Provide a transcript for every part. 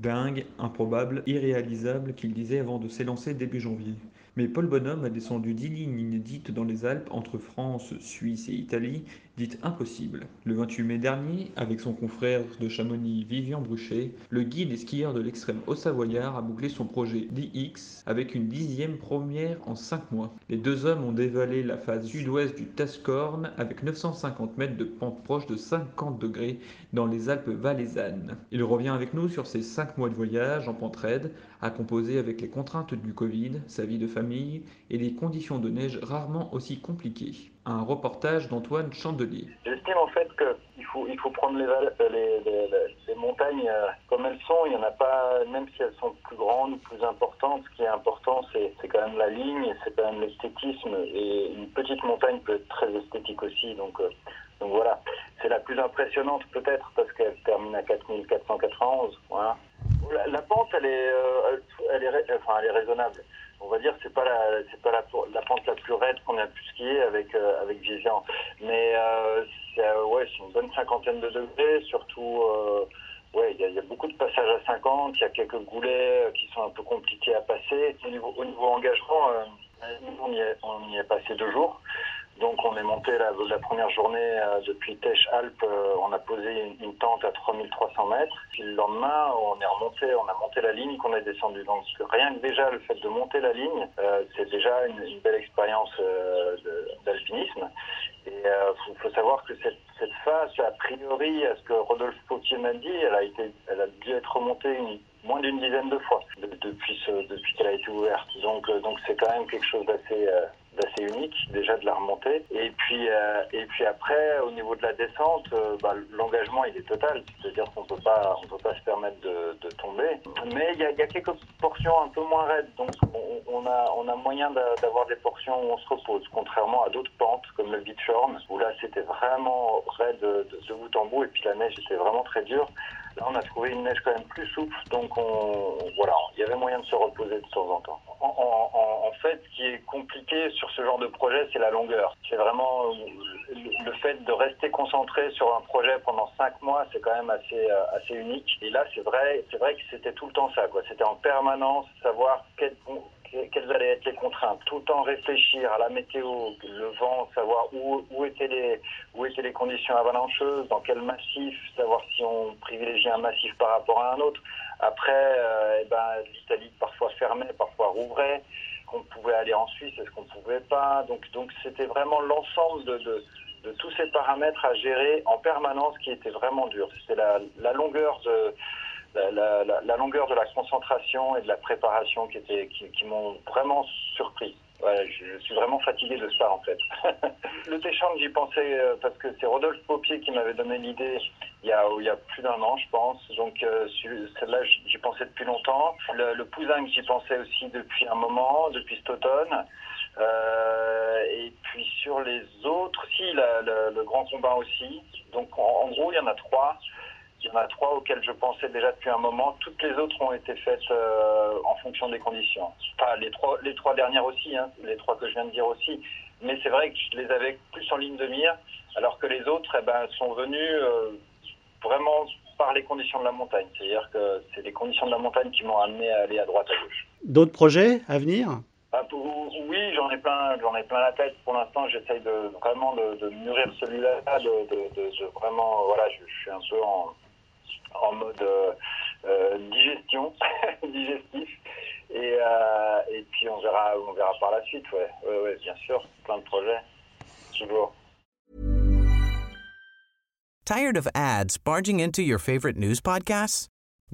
Dingue, improbable, irréalisable qu'il disait avant de s'élancer début janvier. Mais Paul Bonhomme a descendu dix lignes inédites dans les Alpes entre France, Suisse et Italie, dites impossibles. Le 28 mai dernier, avec son confrère de Chamonix Vivian Bruchet, le guide et skieur de l'extrême Haut-Savoyard a bouclé son projet DX avec une dixième première en cinq mois. Les deux hommes ont dévalé la face sud-ouest du Tascorn avec 950 mètres de pente proche de 50 degrés dans les Alpes valaisannes. Il revient avec nous sur ses cinq mois de voyage en pente raide, à composer avec les contraintes du Covid, sa vie de famille et des conditions de neige rarement aussi compliquées. Un reportage d'Antoine Chandelier. J'estime en fait qu'il faut, il faut prendre les, les montagnes euh, comme elles sont. Il n'y en a pas, même si elles sont plus grandes ou plus importantes, ce qui est important, c'est, c'est quand même la ligne, c'est quand même l'esthétisme. Et une petite montagne peut être très esthétique aussi. Donc, euh, donc voilà, c'est la plus impressionnante peut-être parce qu'elle termine à 4491. Voilà. La, pente, elle est, euh, elle, est, enfin, elle est raisonnable. On va dire c'est pas la, c'est pas la, la pente la plus raide qu'on a pu skier avec euh, avec Vivian, mais euh, c'est, euh, ouais, c'est une bonne cinquantaine de degrés, surtout. Euh, Ouais, il y, y, a beaucoup de passages à 50, il y a quelques goulets qui sont un peu compliqués à passer. Au niveau, au niveau engagement, on y, est, on y est passé deux jours. Donc on est monté la, première journée euh, depuis Teche-Alpes, euh, on a posé une, une, tente à 3300 mètres. Puis le lendemain, on est remonté, on a monté la ligne qu'on est descendu. Donc rien que déjà le fait de monter la ligne, euh, c'est déjà une, une, belle expérience d'alpinisme. Et il faut, faut, savoir que cette, cette phase, a priori, à ce que Rodolphe Potier m'a dit, elle a été, elle a dû être remontée une, moins d'une dizaine de fois de, depuis depuis qu'elle a été ouverte. Donc donc c'est quand même quelque chose d'assez d'assez unique déjà de la remontée. Et puis euh, et puis après au niveau de la descente euh, bah, l'engagement il est total. C'est-à-dire qu'on peut pas on peut pas se permettre de, de tomber. Mais il y a, y a, quelques portions un peu moins raides. Donc on, on a on a moyen d'avoir des portions où on se repose contrairement à d'autres pentes comme le Beachhorn où là c'était vraiment raide de, de, bout en bout. Et puis la neige était vraiment très dure. Là, on a trouvé une neige quand même plus souple, donc on, voilà, il y avait moyen de se reposer de temps en temps. Fait, ce qui est compliqué sur ce genre de projet, c'est la longueur. C'est vraiment le fait de rester concentré sur un projet pendant cinq mois, c'est quand même assez assez unique. Et là, c'est vrai, c'est vrai que c'était tout le temps ça, quoi. C'était en permanence savoir quel quelles allaient être les contraintes, tout le temps réfléchir à la météo, le vent, savoir où, où, étaient les, où étaient les conditions avalancheuses, dans quel massif, savoir si on privilégiait un massif par rapport à un autre. Après, euh, eh ben, l'Italie parfois fermait, parfois rouvrait, qu'on pouvait aller en Suisse, est-ce qu'on pouvait pas. Donc, donc c'était vraiment l'ensemble de, de, tous ces paramètres à gérer en permanence qui était vraiment dur. C'était la, longueur de la, longueur de la concentration et de la préparation qui, qui, m'ont vraiment surpris. Je, suis vraiment fatigué de ça en fait. le Téchamp, j'y pensais euh, parce que c'est Rodolphe Popier qui m'avait donné l'idée il y a, plus d'un an, je pense. Donc euh, celle-là, j'y pensais depuis longtemps. Le, le Pouzin, j'y pensais aussi depuis un moment, depuis cet automne. Euh, et puis sur les autres, si, le, grand combat aussi. Donc en, gros, il y en a trois. Il y en a trois auxquelles je pensais déjà depuis un moment. Toutes les autres ont été faites en fonction des conditions. Enfin, les trois, les trois dernières aussi, hein, les trois que je viens de dire aussi. Mais c'est vrai que je les avais plus en ligne de mire, alors que les autres eh ben, sont venus euh, vraiment par les conditions de la montagne. C'est-à-dire que c'est les conditions de la montagne qui m'ont amené à aller à droite, à gauche. D'autres projets à venir? Ah, oui, j'en ai plein, j'en ai plein la tête. Pour l'instant, j'essaye de vraiment de, de mûrir celui-là, de, de, de, vraiment, voilà, je, je suis un peu en, en mode euh, digestion, digestif. Et, euh, et puis on verra, on verra par la suite, ouais. ouais, ouais, bien sûr, plein de projets, toujours. Tired of ads barging into your favorite news podcasts?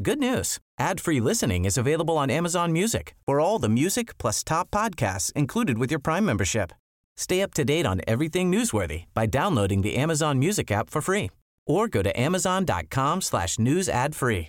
Good news. Ad-free listening is available on Amazon Music for all the music plus top podcasts included with your Prime membership. Stay up to date on everything newsworthy by downloading the Amazon Music app for free or go to amazon.com slash news ad free.